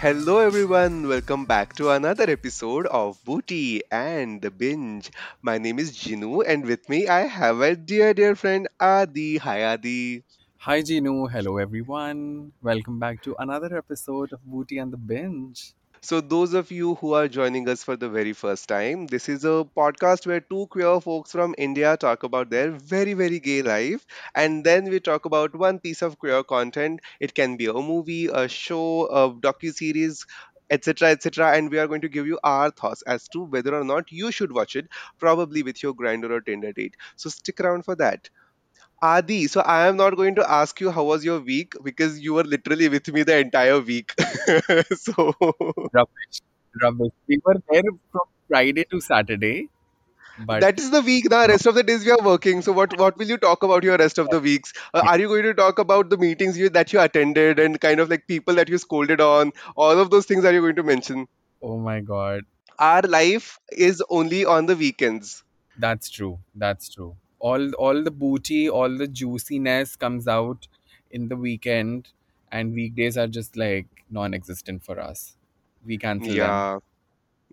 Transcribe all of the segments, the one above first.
Hello, everyone. Welcome back to another episode of Booty and the Binge. My name is Jinu, and with me, I have a dear, dear friend Adi. Hi, Adi. Hi Ginu, hello everyone. Welcome back to another episode of Booty and the Binge. So, those of you who are joining us for the very first time, this is a podcast where two queer folks from India talk about their very, very gay life, and then we talk about one piece of queer content. It can be a movie, a show, a docu series. Etc. Etc. And we are going to give you our thoughts as to whether or not you should watch it, probably with your Grindr or Tinder date. So stick around for that. Adi, so I am not going to ask you how was your week because you were literally with me the entire week. so Rubbish. Rubbish. We were there from Friday to Saturday, but that is the week now. Rest of the days we are working. So what what will you talk about your rest of the weeks? Uh, are you going to talk about the meetings you that you attended and kind of like people that you scolded on? All of those things are you going to mention? oh my god, Our life is only on the weekends. that's true. That's true. All all the booty, all the juiciness comes out in the weekend, and weekdays are just like non-existent for us. We cancel them.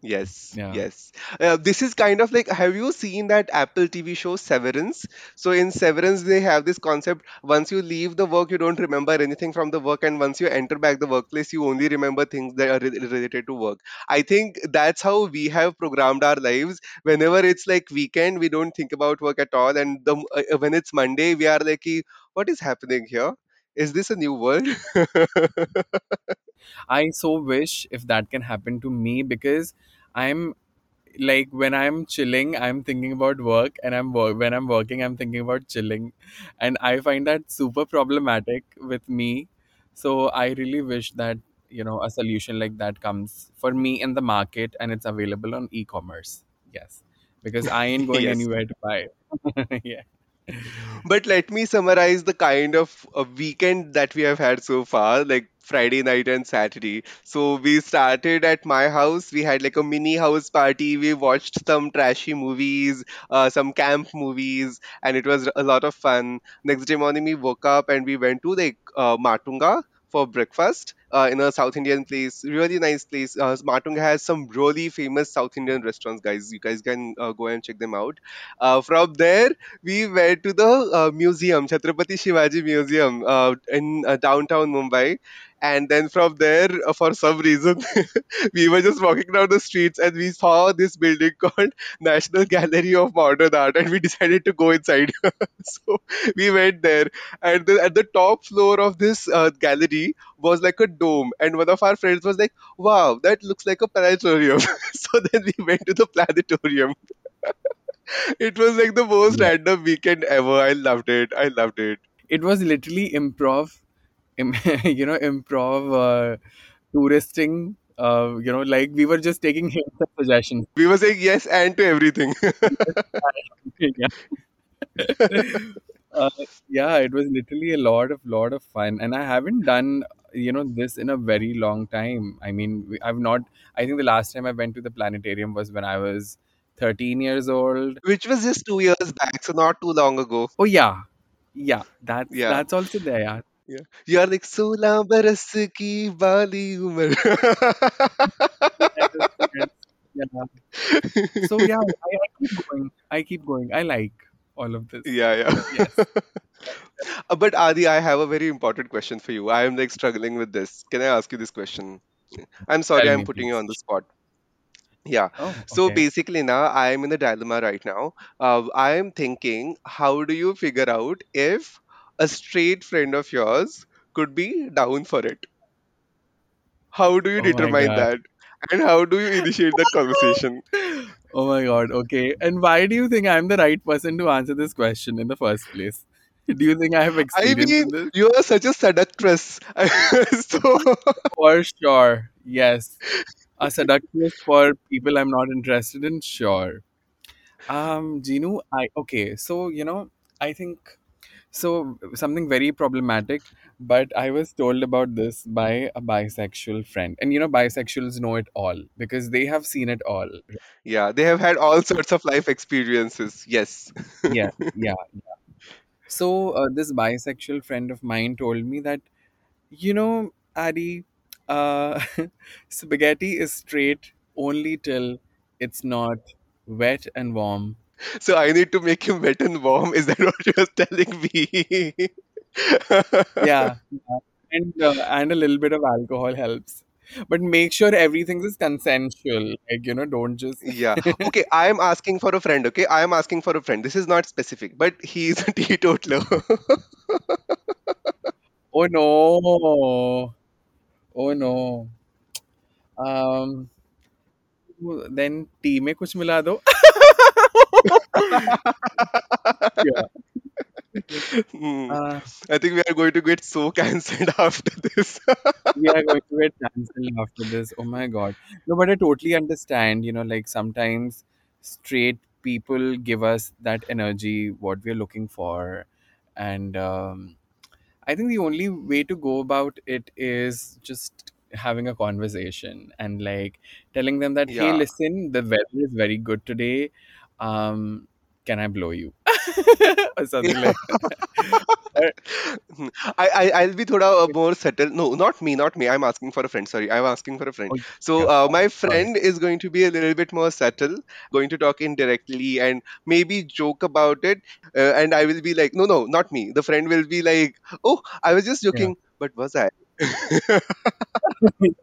Yes, Yeah. yes. Uh, this is kind of like, have you seen that Apple TV show Severance? So in Severance, they have this concept: once you leave the work, you don't remember anything from the work, and once you enter back the workplace, you only remember things that are re- related to work. I think that's how we have programmed our lives. Whenever it's like weekend, we don't think about work at all, and the, uh, when it's Monday, we are like, "Ki, what is happening here? Is this a new world? I so wish if that can happen to me because I'm like when I'm chilling, I'm thinking about work, and I'm wor- when I'm working, I'm thinking about chilling, and I find that super problematic with me. So I really wish that you know a solution like that comes for me in the market and it's available on e-commerce. Yes, because I ain't going yes. anywhere to buy. it. yeah. But let me summarize the kind of a weekend that we have had so far, like Friday night and Saturday. So we started at my house. We had like a mini house party. We watched some trashy movies, uh, some camp movies, and it was a lot of fun. Next day morning, we woke up and we went to like uh, Matunga for breakfast. Uh, in a South Indian place, really nice place. Uh, has some really famous South Indian restaurants, guys. You guys can uh, go and check them out. Uh, from there, we went to the uh, museum, Chhatrapati Shivaji Museum uh, in uh, downtown Mumbai. And then from there, for some reason, we were just walking down the streets and we saw this building called National Gallery of Modern Art, and we decided to go inside. so we went there, and then at the top floor of this gallery was like a dome, and one of our friends was like, "Wow, that looks like a planetarium." so then we went to the planetarium. It was like the most Yeah. random weekend ever. I loved it. I loved it. It was literally improv, you know, improv uh, touristing. Uh, you know, like we were just taking hints and suggestions. We were saying yes and to everything. yeah. uh, yeah, it was literally a lot of lot of fun, and I haven't done you know this in a very long time. I mean, we- I've not. I think the last time I went to the planetarium was when I was 13 years old. Which was just two years back, so not too long ago. Oh yeah, yeah. That's Yeah. that's also there. Yeah. Yeah. You are like सोलह बरस की बाली उम्र. Yes, yes, yeah. So yeah, I, I keep going. I keep going. I like all of this. yeah, yeah. Yes. Uh, but Adi, I have a very important question for you. I am like struggling with this. Can I ask you this question? I'm sorry, Tell I'm me, putting you on the spot. Yeah. Oh, So okay. basically, now I am in a dilemma right now. Uh, I am thinking, how do you figure out if a straight friend of yours could be down for it? How do you Oh my determine God. that? And how do you initiate that conversation? Oh my God. Okay. And why do you think I'm the right person to answer this question in the first place? Do you think I have experience? I mean, you are such a seductress. so, For sure. Yes. A seductress for people I'm not interested in. Sure. Um, Ginu, I okay. So you know, I think So something very problematic, but I was told about this by a bisexual friend. And you know, bisexuals know it all because they have seen it all. Yeah, they have had all sorts of life experiences. Yes. Yeah, yeah. So uh, this bisexual friend of mine told me that, you know, Adi, uh, spaghetti is straight only till it's not wet and warm. So I need to make him wet and warm. Is that what you're telling me? yeah, and uh, and a little bit of alcohol helps. But make sure everything is consensual. Like you know don't just yeah. Okay i am asking for a friend okay? I am asking for a friend. This is not specific but he is a teetotaler. Oh no. Oh no. Um then tea me, kuch mila do. Yeah. Hmm. Uh, I think we are going to get so cancelled after this. we are going to get cancelled after this. Oh my god. No, but I totally understand. You know, like sometimes straight people give us that energy, what we're looking for. And um, I think the only way to go about it is just having a conversation and like telling them that, hey, Yeah. listen, the weather is very good today. Um, can I blow you? or something like that. I, I I'll be thoda uh, more subtle. No, not me, not me. I'm asking for a friend. Sorry, I'm asking for a friend. oh, So yeah, uh, my sorry. friend is going to be a little bit more subtle, going to talk indirectly and maybe joke about it. Uh, and I will be like, no, no, not me. The friend will be like, oh, I was just Yeah. joking, but was I?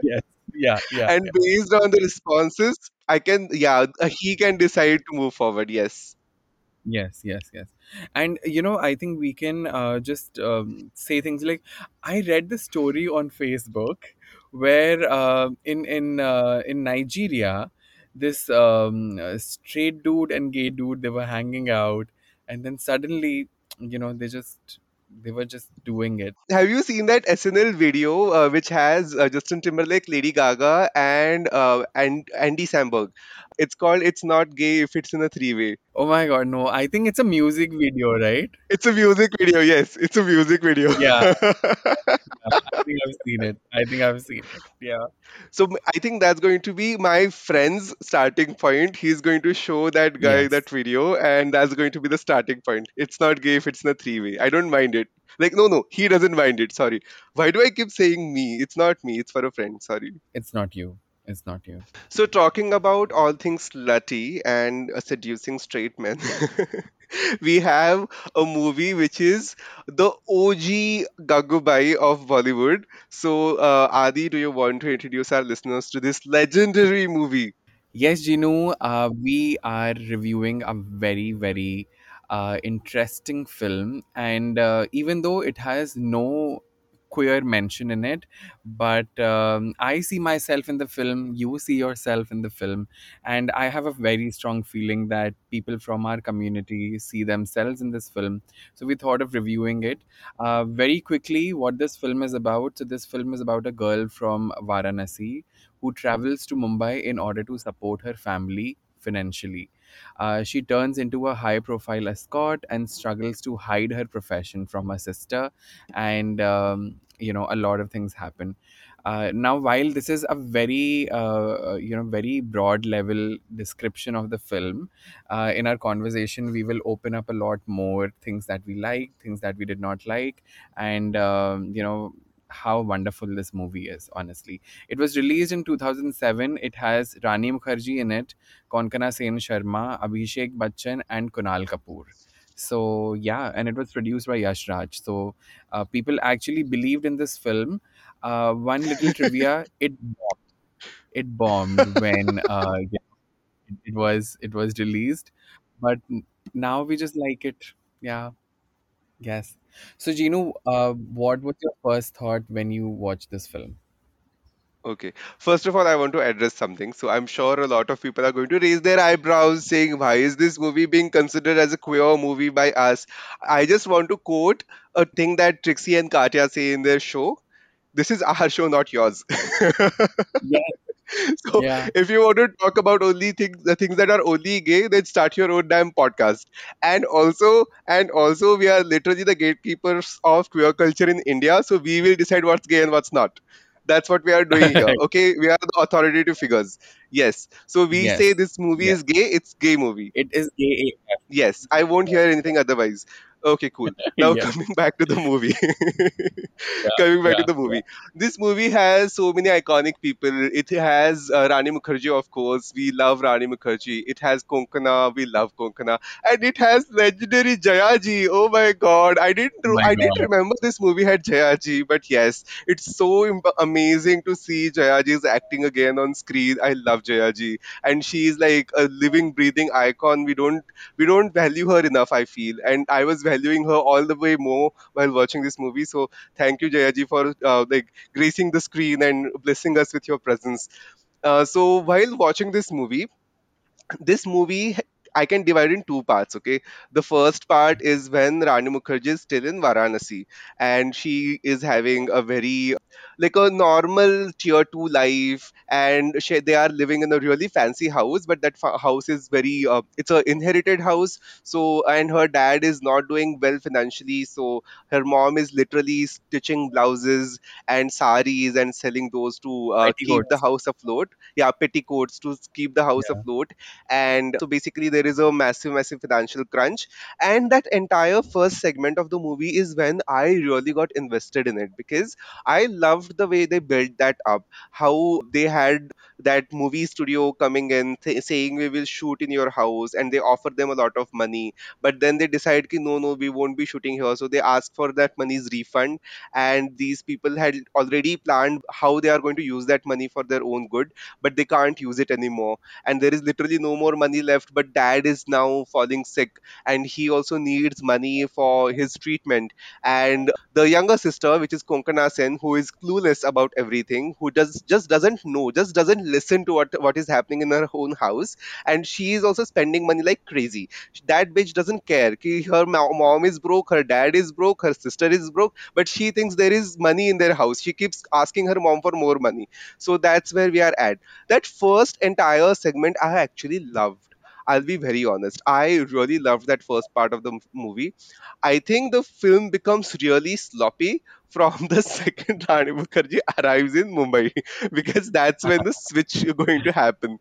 yes. Yeah, yeah, and yeah. based on the responses, I can, yeah, uh, he can decide to move forward. Yes. Yes, yes, yes. And you know, I think we can uh, just um, say things like, I read the story on Facebook where uh, in in uh, in Nigeria, this um, straight dude and gay dude they were hanging out, and then suddenly, you know, they just they were just doing it. Have you seen that SNL video uh, which has uh, Justin Timberlake, Lady Gaga, and uh, and Andy Samberg? It's called "It's Not Gay If It's in a Three-Way." Oh my God, no! I think it's a music video, right? It's a music video. Yes, it's a music video. Yeah, yeah. I think I've seen it. I think I've seen it. Yeah. so I think that's going to be my friend's starting point. He's going to show that guy Yes. that video, and that's going to be the starting point. It's not gay if it's in a three-way. I don't mind it. Like no, no, he doesn't mind it. Sorry. Why do I keep saying me? It's not me. It's for a friend. Sorry. It's not you. It's not you. So, talking about all things slutty and uh, seducing straight men, we have a movie which is the OG Gangubai of Bollywood. So, uh, Adi, do you want to introduce our listeners to this legendary movie? Yes, Jinu, uh, we are reviewing a very, very uh, interesting film. And uh, even though it has no queer mention in it, but um, I see myself in the film, you see yourself in the film. And I have a very strong feeling that people from our community see themselves in this film. So we thought of reviewing it. Uh, very quickly, what this film is about. So, this film is about a girl from Varanasi who travels to Mumbai in order to support her family financially. Uh, she turns into a high profile escort and struggles to hide her profession from her sister, and um, you know, a lot of things happen. Uh, now, while this is a very, uh, you know, very broad level description of the film, uh, in our conversation, we will open up a lot more things that we like, things that we did not like, and um, you know, how wonderful this movie is. Honestly, it was released in 2007. It has Rani Mukherjee in it, Konkana Sen Sharma, Abhishek Bachchan, and Kunal Kapoor. So yeah, and it was produced by Yash Raj. So uh, people actually believed in this film. Uh, one little trivia: it bombed. It bombed when uh, yeah, it, it was it was released, but now we just like it. Yeah, yes. So Ginu, uh, what was your first thought when you watched this film? Okay. First of all, I want to address something. So, I'm sure a lot of people are going to raise their eyebrows saying, Why is this movie being considered as a queer movie by us? I just want to quote a thing that Trixie and Katya say in their show. This is our show, not yours. Yes, so Yeah. if you want to talk about only things the things that are only gay then start your own damn podcast. And also and also we are literally the gatekeepers of queer culture in india. So we will decide what's gay and what's not. That's what we are doing here. Okay? We are the authoritative figures. Yes. So we say this movie Yes. is gay it's gay movie. It is gay. Yes, I won't hear anything otherwise. Okay, cool. Now yeah. coming back to the movie. Yeah. coming back to Yeah. the Yeah. movie. This movie has so many iconic people. It has uh, Rani Mukherjee, of course. We love Rani Mukherjee. It has Konkana. We love Konkana. And it has legendary Jayaji. Oh my god. I didn't Oh my I didn't remember this movie had Jayaji, but yes, it's so im- amazing to see Jayaji's acting again on screen. I love Jayaji. And she's like a living, breathing icon. We don't we don't value her enough i feel and i was valuing her all the way more while watching this movie. So thank you jayaji for uh, like gracing the screen and blessing us with your presence. Uh, so while watching this movie this movie I can divide in two parts. Okay, the first part is when Rani Mukherjee is still in Varanasi and she is having a very like a normal tier two life, and she, they are living in a really fancy house, but that fa- house is very uh, it's a inherited house. So and her dad is not doing well financially, so her mom is literally stitching blouses and saris and selling those to uh, keep the house afloat. Yeah, petticoats to keep the house Yeah. afloat and so basically there is a massive massive financial crunch. And that entire first segment of the movie is when i really got invested in it because i loved the way they built that up. How they had that movie studio coming in th- saying we will shoot in your house and they offer them a lot of money. But then they decide ki, no no we won't be shooting here. So they ask for that money's refund. And these people had already planned how they are going to use that money for their own good but they can't use it anymore. And there is literally no more money left but dad is now falling sick and he also needs money for his treatment. And the younger sister which is konkana sen who is clueless about everything who does just doesn't know just doesn't listen to what what is happening in her own house. And she is also spending money like crazy. That bitch doesn't care. Ki her mom is broke her dad is broke her sister is broke but she thinks there is money in their house. She keeps asking her mom for more money. So that's where we are at. That first entire segment I actually loved. I'll be very honest. I really loved that first part of the movie. I think the film becomes really sloppy from the second Rani Mukherjee arrives in Mumbai because that's when the switch is going to happen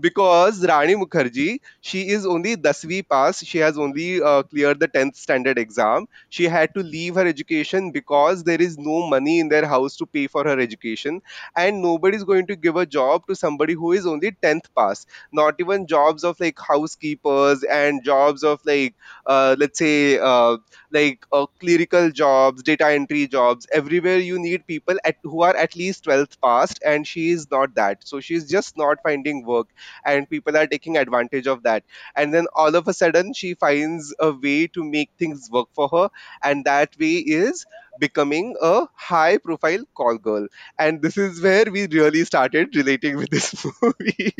because Rani Mukherjee, she is only Dasvi pass. She has only uh, cleared the 10th standard exam. She had to leave her education because there is no money in their house to pay for her education. And nobody is going to give a job to somebody who is only 10th pass. Not even jobs of like housekeepers and jobs of like, uh, let's say, uh, like uh, clerical jobs, data entry jobs. Everywhere you need people at, who are at least 12th passed, and she is not that. So she's just not finding work and people are taking advantage of that. And then all of a sudden she finds a way to make things work for her and that way is becoming a high profile call girl. And this is where we really started relating with this movie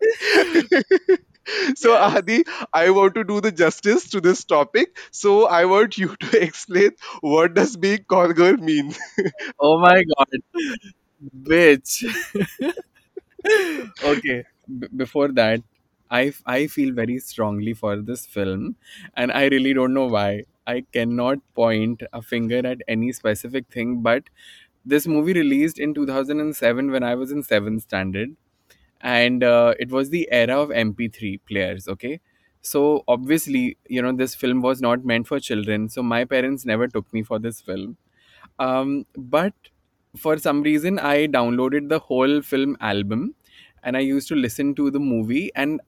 so Yes. adi i want to do the justice to this topic so i want you to explain what does being call girl mean Oh my God. Bitch. okay. B- before that, I, I feel very strongly for this film, and I really don't know why. I cannot point a finger at any specific thing, but this movie released in 2007 when I was in 7th standard, and uh, it was the era of MP3 players, okay? So obviously, you know, this film was not meant for children, so my parents never took me for this film. Um, but for some reason, I downloaded the whole film album and I used to listen to the movie. And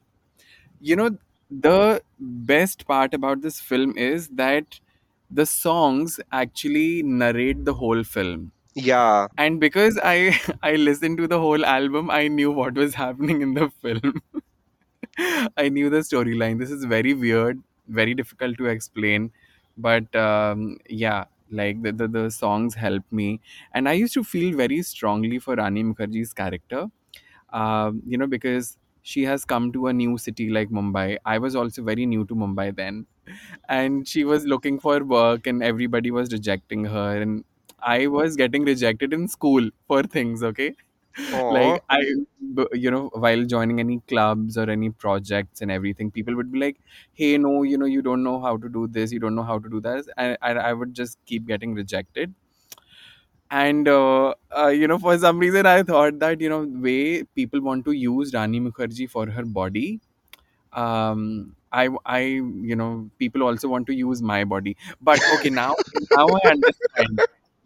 you know, the best part about this film is that the songs actually narrate the whole film. Yeah And because I I listened to the whole album, I knew what was happening in the film. I knew the storyline. This is very weird, very difficult to explain, but um, yeah, like the, the the songs help me, and I used to feel very strongly for Rani Mukherjee's character, um, you know, because she has come to a new city like Mumbai. I was also very new to Mumbai then, and she was looking for work, and everybody was rejecting her, and I was getting rejected in school for things. Okay, Oh, like I, you know, while joining any clubs or any projects and everything, people would be like, "Hey, no, you know, you don't know how to do this, you don't know how to do that," and, and I would just keep getting rejected. And uh, uh, you know, for some reason, I thought that you know, way people want to use Rani Mukherjee for her body um i i you know people also want to use my body but okay now now i understand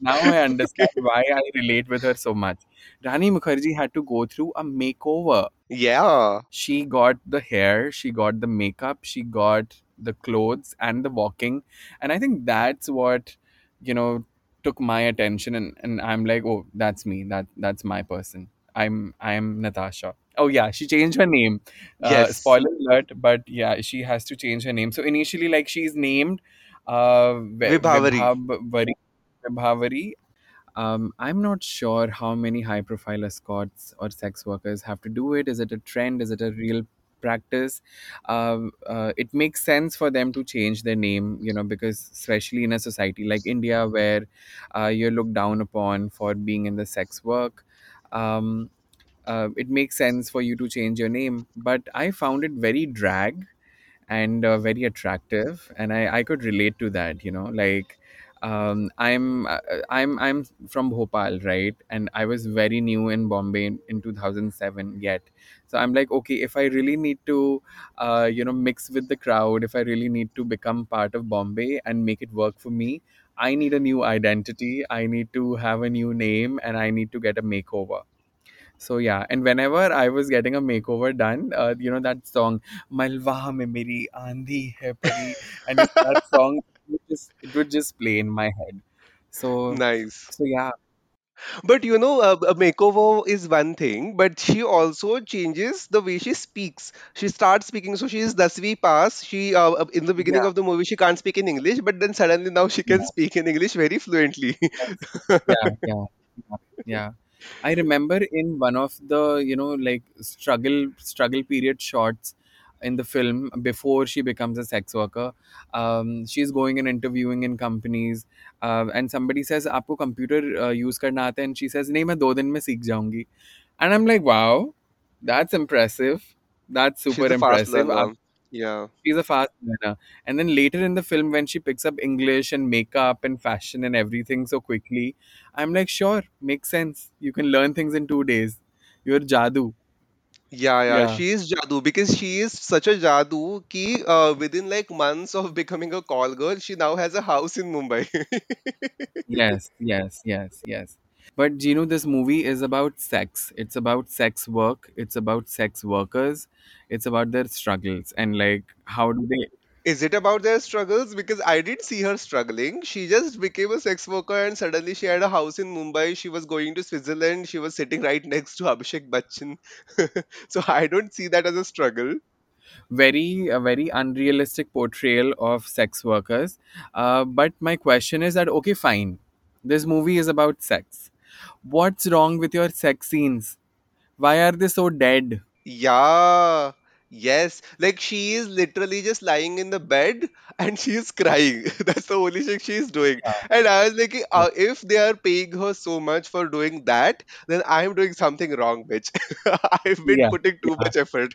now i understand why i relate with her so much. Rani mukherjee had to go through a makeover. Yeah. she got the hair she got the makeup she got the clothes and the walking. And i think that's what you know took my attention and, and i'm like oh that's me. That that's my person. I'm i'm natasha. Oh yeah she changed her name. Uh Yes. spoiler alert but yeah she has to change her name. So initially like she's named uh Vibhavari. vibhavari vibhavari um, I'm not sure how many high profile escorts or sex workers have to do it. Is it a trend? Is it a real practice? Um, uh, it makes sense for them to change their name, you know, because especially in a society like India where uh, you're looked down upon for being in the sex work. Um, uh, it makes sense for you to change your name, but I found it very drag and uh, very attractive and I, I could relate to that you know like um, i'm uh, i'm i'm from bhopal right? And i was very new in bombay in, in 2007 yet. So i'm like okay if i really need to uh, you know mix with the crowd if i really need to become part of bombay and make it work for me i need a new identity. I need to have a new name and i need to get a makeover. So yeah, and whenever I was getting a makeover done, uh, you know that song "Malwa mein meri aandhi hai pari," and that song would just it would just play in my head. So Nice. so yeah, But you know, a, a makeover is one thing, but she also changes the way she speaks. She starts speaking, so she is Dasvi pass. She uh, uh, in the beginning yeah, of the movie she can't speak in English, but then suddenly now she can yeah, speak in English very fluently. yes, yeah, yeah, yeah, yeah. I remember in one of the you know like struggle struggle period shots in the film before she becomes a sex worker um, she's going and interviewing in companies uh, and somebody says आपको computer uh, use करना आता है and she says नहीं मैं दो दिन में सीख जाऊंगी and I'm like wow that's impressive that's super She's a fast impressive learner. Yeah. She's a fast learner. And then later in the film, when she picks up English and makeup and fashion and everything so quickly, I'm like, sure, makes sense. You can learn things in two days. You're Jadu. Yeah, yeah, Yeah. she is Jadoo because she is such a Jadoo ki uh, within like months of becoming a call girl, she now has a house in Mumbai. Yes, yes, yes, yes. But you know, this movie is about sex. It's about sex work. It's about sex workers. It's about their struggles and like how do they Is it about their struggles? Because I didn't see her struggling. She just became a sex worker and suddenly she had a house in Mumbai. She was going to Switzerland. She was sitting right next to Abhishek Bachchan. so I don't see that as a struggle. very a very unrealistic portrayal of sex workers. Uh, but my question is that okay, fine. This movie is about sex. What's wrong with your sex scenes? Why are they so dead? Yeah. Yes. Like she is literally just lying in the bed and she is crying. That's the only thing she is doing. And I was like, uh, if they are paying her so much for doing that, then I'm doing something wrong, bitch. I've been Yeah. putting too Yeah. much effort.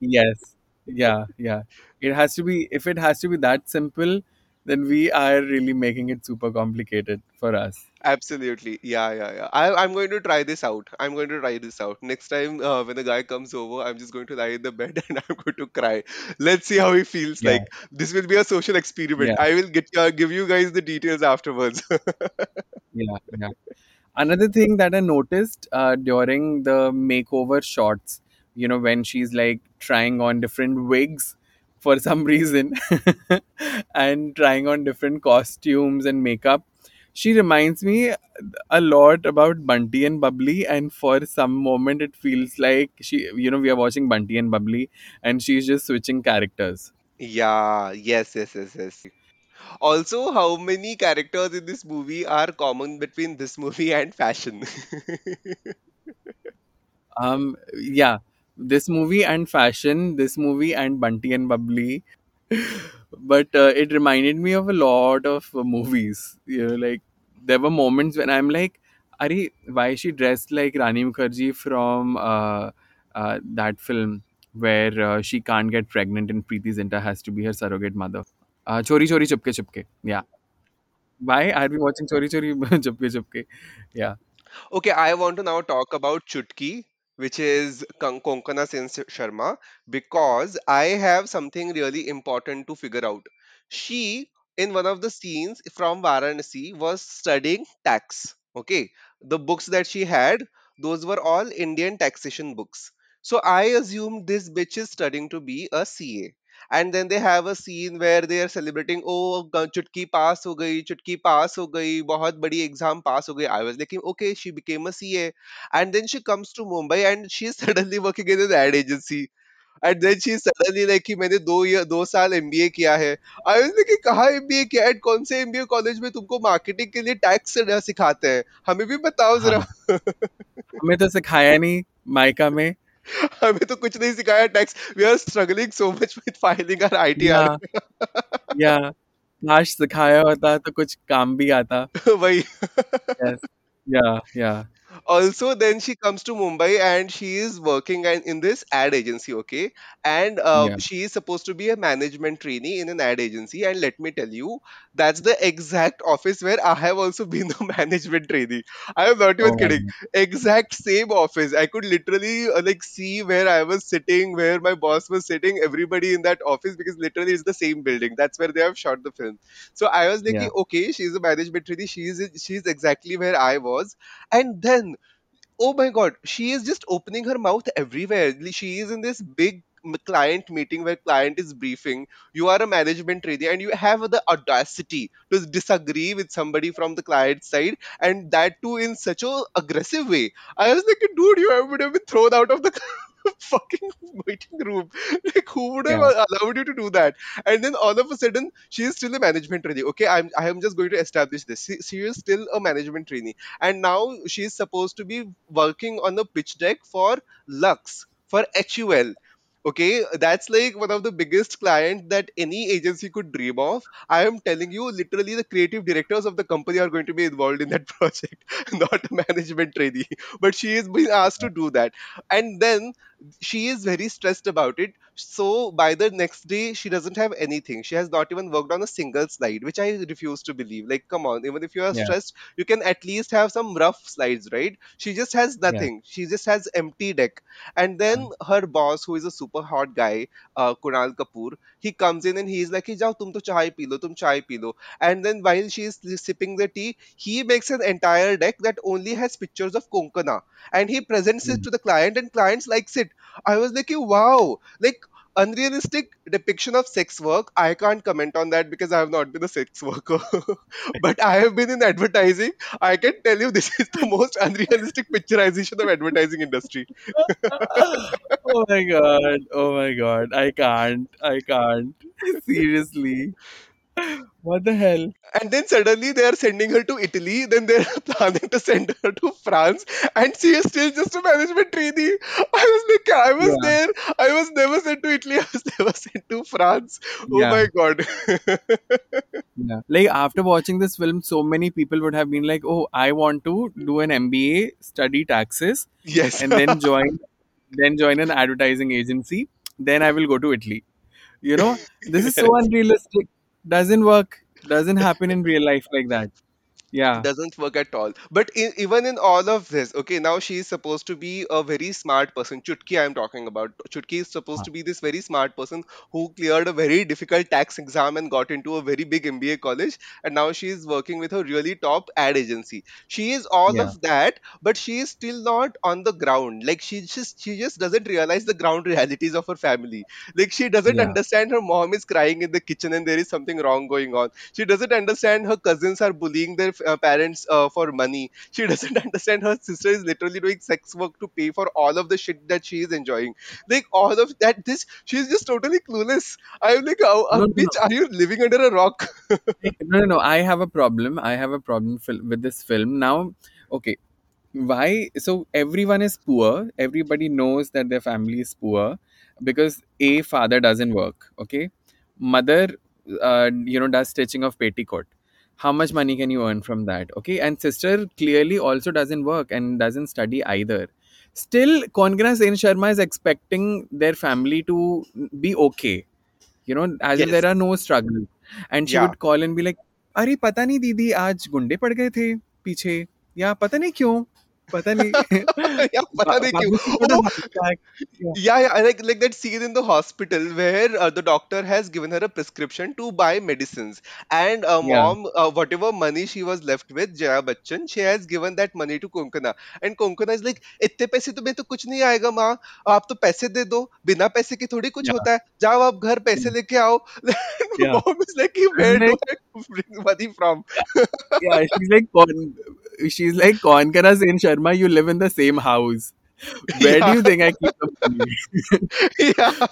Yes. Yeah. Yeah. It has to be, if it has to be that simple, then we are really making it super complicated for us. Absolutely. Yeah, yeah, yeah. I, I'm going to try this out. I'm going to try this out. Next time uh, when the guy comes over, I'm just going to lie in the bed and I'm going to cry. Let's see how he feels Yeah. like. This will be a social experiment. Yeah. I will get uh, give you guys the details afterwards. Yeah. Yeah. Another thing that I noticed uh, during the makeover shots, you know, when she's like trying on different wigs for some reason and trying on different costumes and makeup, she reminds me a lot about Bunty and Babli. And for some moment, it feels like she, you know, we are watching Bunty and Babli and she's just switching characters. Yeah, yes, yes, yes, yes. Also, how many characters in this movie are common between this movie and fashion? Um, yeah, this movie and fashion, this movie and Bunty and Babli but uh, it reminded me of a lot of uh, movies you know like there were moments when i'm like Ari, why is she dressed like Rani Mukherjee from uh, uh, that film where uh, she can't get pregnant and Preity Zinta has to be her surrogate mother? Uh, Chori Chori Chupke Chupke. Yeah. Why are we watching Chori Chori Chupke Chupke? Yeah. Okay, I want to now talk about Chutki, which is Kon- Konkana Sen Sharma, because I have something really important to figure out. She, in one of the scenes from Varanasi, was studying tax. Okay, the books that she had, those were all Indian taxation books. So I assumed this bitch is studying to be a CA. And then they have a scene where they are celebrating O Chutki pass हो गई चुटकी pass हो गई बहुत बड़ी exam pass हो गई। I was लेकिन okay she became a CA and then she comes to Mumbai and she is suddenly working in an ad agency and then she suddenly like कि मैंने दो ईयर दो साल एमबीए किया है। आई वाज लाइक कहाँ MBA किया and कौन से एमबीए कॉलेज में तुमको मार्केटिंग के लिए टैक्स सिखाते हैं? हमें भी बताओ हाँ। जरा। हमें तो सिखाया नहीं माइका में। हमें तो कुछ नहीं सिखाया tax we are struggling so much with filing our ITR या काश सिखाया होता तो कुछ काम भी आता। वही। या या। also then she comes to mumbai and she is working in this ad agency okay? And uh, Yeah. she is supposed to be a management trainee in an ad agency. And let me tell you that's the exact office where i have also been a management trainee. I am not even Oh kidding. Exact same office. I could literally uh, like see where i was sitting where my boss was sitting everybody in that office because literally it's the same building. That's where they have shot the film. So i was Yeah. thinking okay she's a management trainee. She's she's exactly where i was. And then oh my god she is just opening her mouth everywhere. She is in this big client meeting where client is briefing. You are a management trainee and you have the audacity to disagree with somebody from the client side and that too in such a aggressive way. I was like dude you would have been thrown out of the fucking meeting room. Like who would have या allowed you to do that? And then all of a sudden she is still a management trainee. Okay i'm i am just going to establish this. She, she is still a management trainee. And now she's supposed to be working on the pitch deck for Lux for HUL. Okay, that's like one of the biggest clients that any agency could dream of. I am telling you, literally, the creative directors of the company are going to be involved in that project, not a management trainee. But she is being asked to do that, and then she is very stressed about it. So by the next day, she doesn't have anything. She has not even worked on a single slide, which I refuse to believe. Like, come on, even if you are या stressed you can at least have some rough slides right? She just has nothing. She just has empty deck. And then her boss who is a super hot guy uh, kunal kapoor he comes in and he's like "Hey, jao tum to chai pee lo tum chai pee lo. And then while she's sipping the tea he makes an entire deck that only has pictures of konkana. And he presents it to the client and clients likes it i was like wow like unrealistic depiction of sex work i can't comment on that because i have not been a sex worker but I have been in advertising. I can tell you this is the most unrealistic picturization of advertising industry. oh my god. Oh my god. I can't. I can't. Seriously. What the hell? And then suddenly they are sending her to Italy. Then they're planning to send her to France, and she is still just a management trainee. I was like, I was Yeah. there. I was never sent to Italy. I was never sent to France. Oh Yeah. my god. Yeah. Like after watching this film, so many people would have been like, "Oh, I want to do an MBA, study taxes, yes. and then join, then join an advertising agency. Then I will go to Italy." You know, this is so unrealistic. Doesn't work. Doesn't happen in real life like that. Yeah. doesn't work at all. But in, even in all of this okay now she is supposed to be a very smart person. Chutki i am talking about. Chutki is supposed to be this very smart person who cleared a very difficult tax exam and got into a very big mba college and now she is working with a really top ad agency. She is all Yeah. of that but she is still not on the ground. Like she just she just doesn't realize the ground realities of her family. Like she doesn't Yeah. understand her mom is crying in the kitchen and there is something wrong going on. She doesn't understand her cousins are bullying their uh, parents uh, for money. She doesn't understand her sister is literally doing sex work to pay for all of the shit that she is enjoying. Like all of that, this she's just totally clueless. I'm like, oh, uh, No, no, no. bitch, are you living under a rock? No, no, no. I have a problem. I have a problem fil- with this film. Now, okay, why? So everyone is poor. Everybody knows that their family is poor because a father doesn't work. Okay, mother, uh, you know, does stitching of petticoat how much money can you earn from that? Okay and sister clearly also doesn't work and doesn't study either. Still Konkana Sen Sharma is expecting their family to be okay. You know as yes. if there are no struggle. And she yeah. would call and be like अरे पता नहीं दीदी आज गुंडे पड़ गए थे पीछे या पता नहीं क्यों पता नहीं। या पता नहीं क्यों। Yeah like like that scene in the hospital where the doctor has given her a prescription to buy medicines and mom whatever money she was left with Jaya Bachchan she has given that money to Konkana and Konkana is like इतने पैसे तो मैं तो कुछ नहीं आएगा माँ। आप तो पैसे दे दो। बिना पैसे के थोड़ी कुछ होता है। जाओ आप घर पैसे लेके आओ। Mom is like where do I bring money from yeah she is like she's like, Konkana Sen Sharma, you live in the same house. Where yeah. do you think I keep the money? yeah.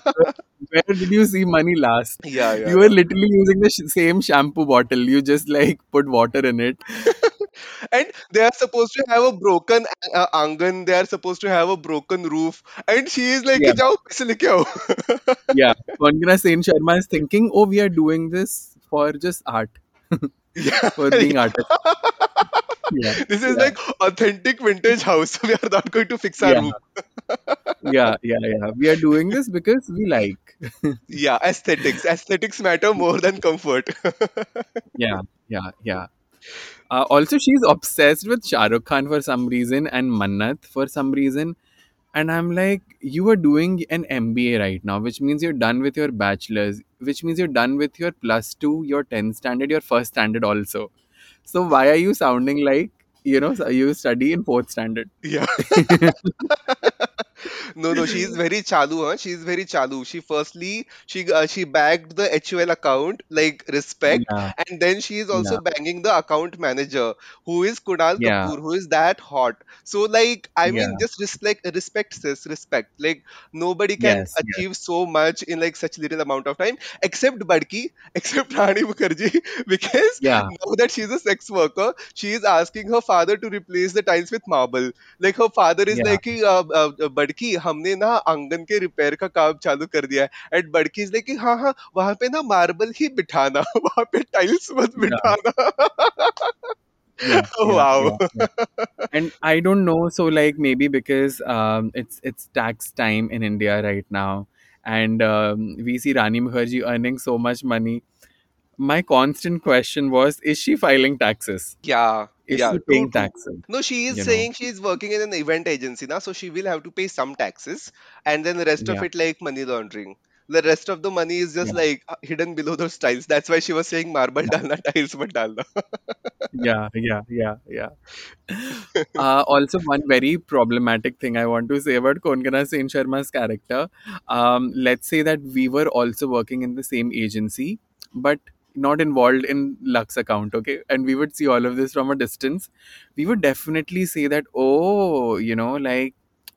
Where did you see money last? Yeah, yeah. You were literally using the sh- same shampoo bottle. You just like put water in it. and they are supposed to have a broken uh, uh, angan. They are supposed to have a broken roof. And she is like, yeah. Jao, yeah. Konkana Sen Sharma is thinking, oh, we are doing this for just art. yeah. For being artists. Yeah, this is yeah. like authentic vintage house we are not going to fix our Yeah. roof yeah, yeah, yeah. We are doing this because we like. yeah aesthetics aesthetics matter more than comfort Yeah, yeah, yeah. Uh, also, she's obsessed with Shah Rukh Khan for some reason and Mannat for some reason. And I'm like, you are doing an MBA right now, which means you're done with your bachelor's, which means you're done with your plus two, your 10th standard, your first standard also. So why are you sounding like, you know, you study in fourth standard? yeah no no she is very chalu huh? She is very chalu. She firstly she uh, she bagged the hul account like respect Yeah, and then she is also yeah, banging the account manager who is kunal yeah, kapoor who is that hot. So like i mean yeah. just respect respect sis respect. Like nobody can Yes, yes, achieve so much in like such little amount of time except badki except rani mukherjee because yeah, now that she's a sex worker she is asking her father to replace the tiles with marble. Like her father is yeah, like uh, uh, बड़की हमने ना आँगन के repair का काम चालू कर दिया है एंड बड़की इज़ कि हाँ हाँ वहाँ पे ना मार्बल ही बिठाना वहाँ पे टाइल्स मत बिठाना yeah, wow yeah, yeah. and I don't know. So like maybe because um, it's it's tax time in India right now, and um, we see Rani Mukherjee earning so much money. My constant question was: Is she filing taxes? yeah Is yeah she paying taxes? no she is You saying she is working in an event agency now so she will have to pay some taxes and then the rest of it like money laundering the rest of the money is just yeah, like uh, hidden below those tiles that's why she was saying marble yeah, dalna tiles mat dalna yeah, yeah, yeah, yeah. Uh, also, one very problematic thing I want to say about Konkana Sen Sharma's character. Um, let's say that we were also working in the same agency, but not involved in Lux account, okay? And we would see all of this from a distance. We would definitely say that, oh, you know, like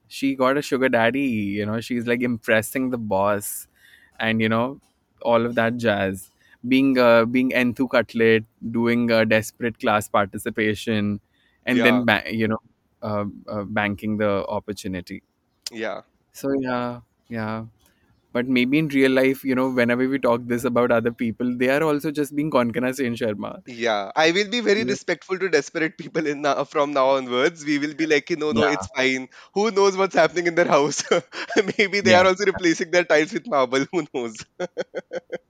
she got a sugar daddy, you know, she's like impressing the boss, and you know, all of that jazz. Being uh, being Enthu Cutlet, doing a desperate class participation, and yeah then ba- you know uh, uh, banking the opportunity yeah so yeah yeah but maybe in real life you know whenever we talk this about other people they are also just being Konkana Sen Sharma Yeah, I will be very yeah respectful to desperate people in now, from now onwards. We will be like, no, no, yeah it's fine. Who knows what's happening in their house? Maybe they are also replacing their tiles with marble. Who knows?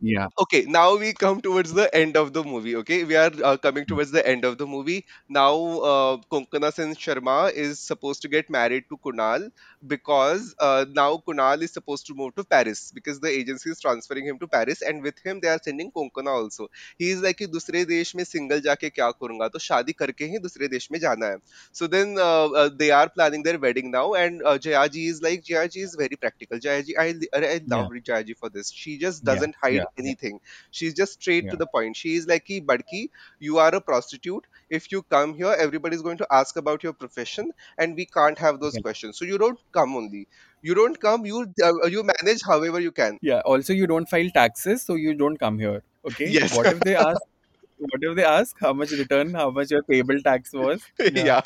yeah Okay, now we come towards the end of the movie. Okay, we are uh, coming towards the end of the movie. Now, uh, Konkana Sen Sharma is supposed to get married to Kunal because uh, now Kunal is supposed to move to Paris because the agency is transferring him to Paris, and with him they are sending Konkana also. He is like कि दूसरे देश में single जाके क्या करूंगा तो शादी करके ही दूसरे देश में जाना है so then uh, uh, they are planning their wedding now and uh, Jayaji is like Jayaji is very practical Jayaji I, I I yeah love Jayaji for this she just yeah doesn't hide yeah anything she's just straight to yeah the point she is like कि बड़की you are a prostitute if you come here everybody is going to ask about your profession and we can't have those yeah questions so you don't come only you don't come you uh, you manage however you can. Yeah also you don't file taxes so you don't come here okay? Yes. What if they ask what if they ask how much return, how much your payable tax was? Yeah, yeah.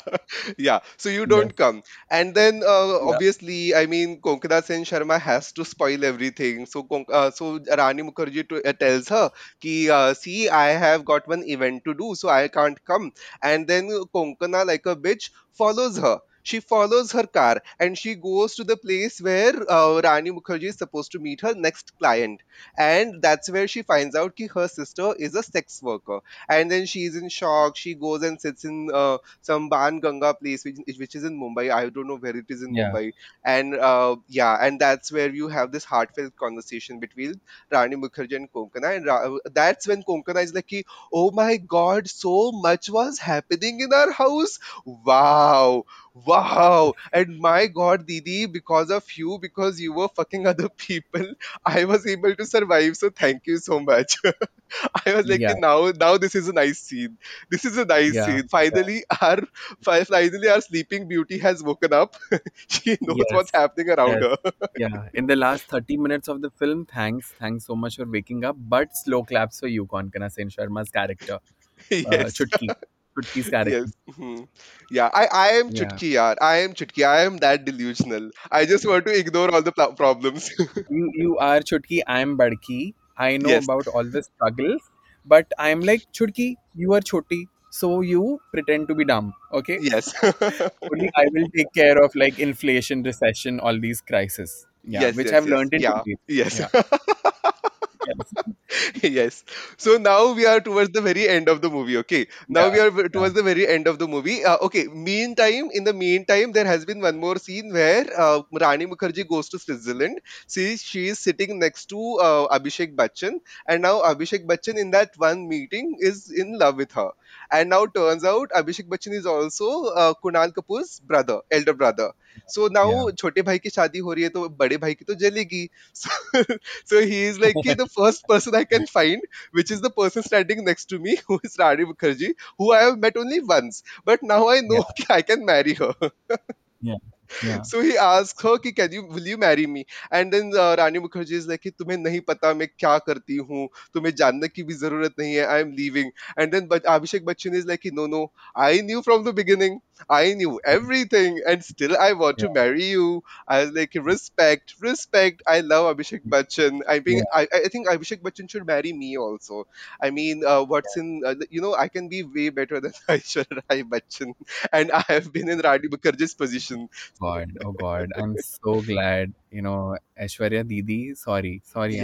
Yeah so you don't come. And then uh, yeah, obviously i mean konkana sen sharma has to spoil everything. So uh, so rani mukherjee to, uh, tells her ki uh, see i have got one event to do so i can't come. And then konkana like a bitch follows her she follows her car and she goes to the place where uh, Rani Mukherjee is supposed to meet her next client. And that's where she finds out that her sister is a sex worker and then she's in shock. She goes and sits in uh, some Ban Ganga place, which, which is in Mumbai. I don't know where it is in yeah, Mumbai. And uh, yeah, and that's where you have this heartfelt conversation between Rani Mukherjee and Konkana. And Ra- that's when Konkana is like, oh my god, so much was happening in our house. Wow. Wow. And my god, Didi, because of you, because you were fucking other people, I was able to survive. So thank you so much. I was like, yeah, now, now this is a nice scene. This is a nice yeah, scene. Finally, our fi- finally our sleeping beauty has woken up. she knows what's happening around yes, her. yeah. In the last 30 minutes of the film, thanks, thanks so much for waking up. But slow claps for you, Konkana Sen Sharma's character, uh, yes, Chutki, Chutki's character. yes. mhm. Yeah, I, I am Yeah. Chutki, yaar. I am Chutki. I am that delusional. I just want to ignore all the pl- problems. You you are Chutki, I'm Badki. I know yes, about all the struggles, but I'm like Chutki, you are Choti, so you pretend to be dumb. Okay, yes, only I will take care of like inflation, recession, all these crises. Yeah, yes, which yes, I've yes. learned in Yeah, yes. Yeah, yes, yes. So now we are towards the very end of the movie okay? Now yeah, we are yeah, towards the very end of the movie. Uh, okay meantime in the meantime there has been one more scene where uh, rani mukherjee goes to switzerland. See she is sitting next to uh, abhishek bachchan. And now abhishek bachchan in that one meeting is in love with her and now turns out abhishek bachchan is also uh, kunal kapoor's brother elder brother so now yeah, छोटे भाई की शादी हो रही है तो बड़े भाई की तो जलेगी so, so he is like "Ki, the first person I can find, which is the person standing next to me, who is Rani Mukherjee, who I have met only once, but now I know yeah, ki I can marry her. yeah, Yeah, so he asks her कि can you will you marry me and then uh, Rani Mukherjee is like कि तुम्हें नहीं पता मैं क्या करती हूँ तुम्हें जानने की भी ज़रूरत नहीं है I am leaving and then but Abhishek Bachchan is like no no I knew from the beginning I knew everything and still I want to marry you. I was like respect respect. I love Abhishek Bachchan. I think yeah, I, I think Abhishek Bachchan should marry me also. I mean uh, what's in uh, you know I can be way better than Aishwarya Rai Bachchan and I have been in Rani Mukherjee's position. God, oh God, I'm so glad. You know Aishwarya दीदी sorry sorry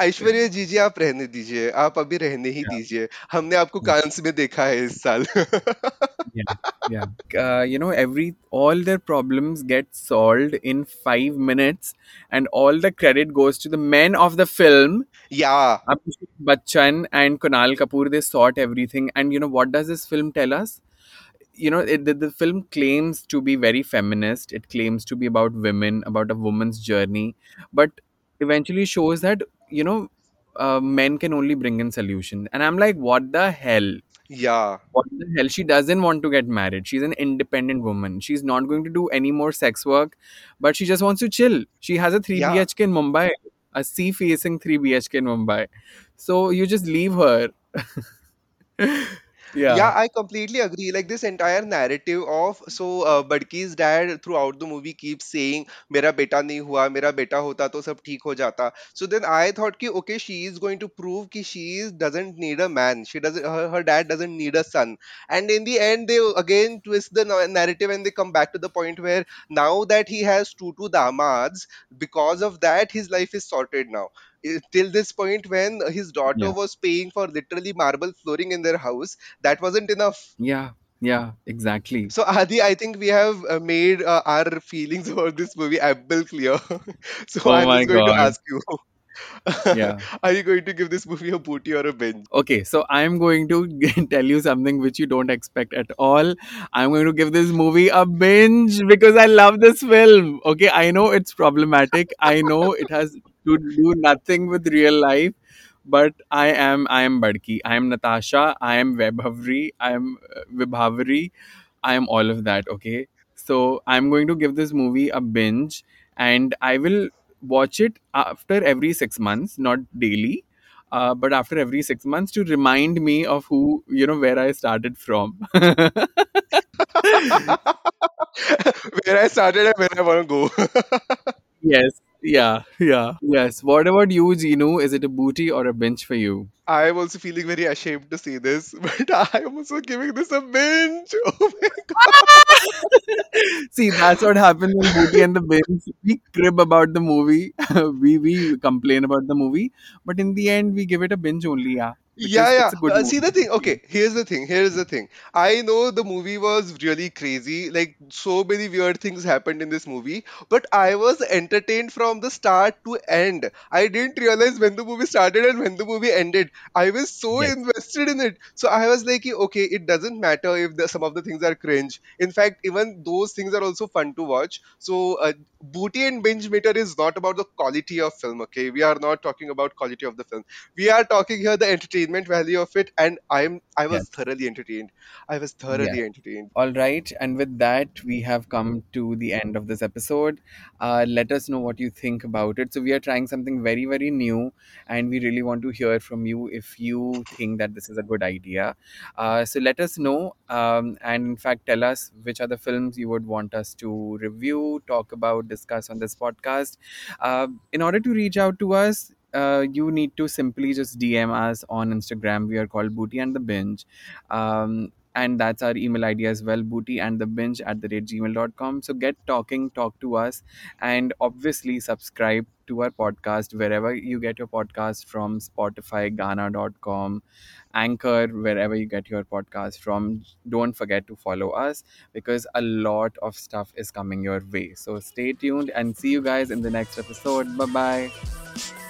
Aishwarya ji ji आप रहने दीजिए आप अभी रहने ही दीजिए। हमने आपको कांस में देखा है इस साल। You know every all their problems get solved in five minutes and all the credit goes to the man of the film yeah. Bachchan and Kunal Kapoor they sort everything and you know what does this film tell us You know, it, the, the film claims to be very feminist. It claims to be about women, about a woman's journey, but eventually shows that you know, uh, men can only bring in solution. And I'm like, what the hell? yeah What the hell? She doesn't want to get married. She's an independent woman. She's not going to do any more sex work, but she just wants to chill. She has a 3 या BHK in Mumbai, a sea facing 3 BHK in Mumbai. So you just leave her. Yeah, yeah. I completely agree. Like this entire narrative of so uh, Badki's dad throughout the movie keeps saying मेरा बेटा नहीं हुआ मेरा बेटा होता तो सब ठीक हो जाता. So then I thought कि okay she is going to prove कि she is, doesn't need a man. She doesn't her, her dad doesn't need a son. And in the end they again twist the na- narrative and they come back to the point where now that he has two two damads because of that his life is sorted now. Till this point when his daughter Yeah. was paying for literally marble flooring in their house that wasn't enough. Yeah. Yeah. Exactly. So Adi, I think we have uh, made uh, our feelings about this movie ample clear. so Oh I'm just going to ask you, Yeah. are you going to give this movie a booty or a binge? Okay, so I'm going to tell you something which you don't expect at all. I'm going to give this movie a binge because I love this film. Okay, I know it's problematic. I know it has to do nothing with real life, but I am I am Badki. I am Natasha. I am Webhavri. I am uh, Vibhavari. I am all of that. Okay, so I'm going to give this movie a binge, and I will watch it after every six months, not daily uh, but after every six months to remind me of who you know where I started from. Where I started and where I want to go. yes, yeah, yeah, yes. What about you, Gino? Is it a booty or a binge for you? I am also feeling very ashamed to say this, but I am also giving this a binge. Oh my See, that's what happens in Booty and the Binge. We crib about the movie, we we complain about the movie, but in the end, we give it a binge only, yeah, Yeah, yeah. it's a good Uh, see the thing. Okay, here's the thing. Here's the thing. I know the movie was really crazy. Like so many weird things happened in this movie, but I was entertained from the start to end. I didn't realize when the movie started and when the movie ended. I was so Yes, invested in it. So I was like, okay, it doesn't matter if the, some of the things are cringe. In fact, even those things are also fun to watch. So uh, Booty and Binge Meter is not about the quality of film. Okay, we are not talking about quality of the film we are talking here the entertainment value of it and i'm i was yes, thoroughly entertained i was thoroughly entertained All right, and with that, we have come to the end of this episode. Uh, let us know what you think about it. So, we are trying something very, very new, and we really want to hear from you if you think that this is a good idea. Uh, so, let us know, um, and in fact, tell us which are the films you would want us to review, talk about, discuss on this podcast. Uh, in order to reach out to us, uh, you need to simply just DM us on Instagram. We are called Booty and the Binge. Um, and that's our email id as well booty and the binge at the rate gmail.com so get talking talk to us and obviously subscribe to our podcast wherever you get your podcast from spotify gaana.com anchor wherever you get your podcast from. Don't forget to follow us because a lot of stuff is coming your way. So stay tuned and see you guys in the next episode. Bye bye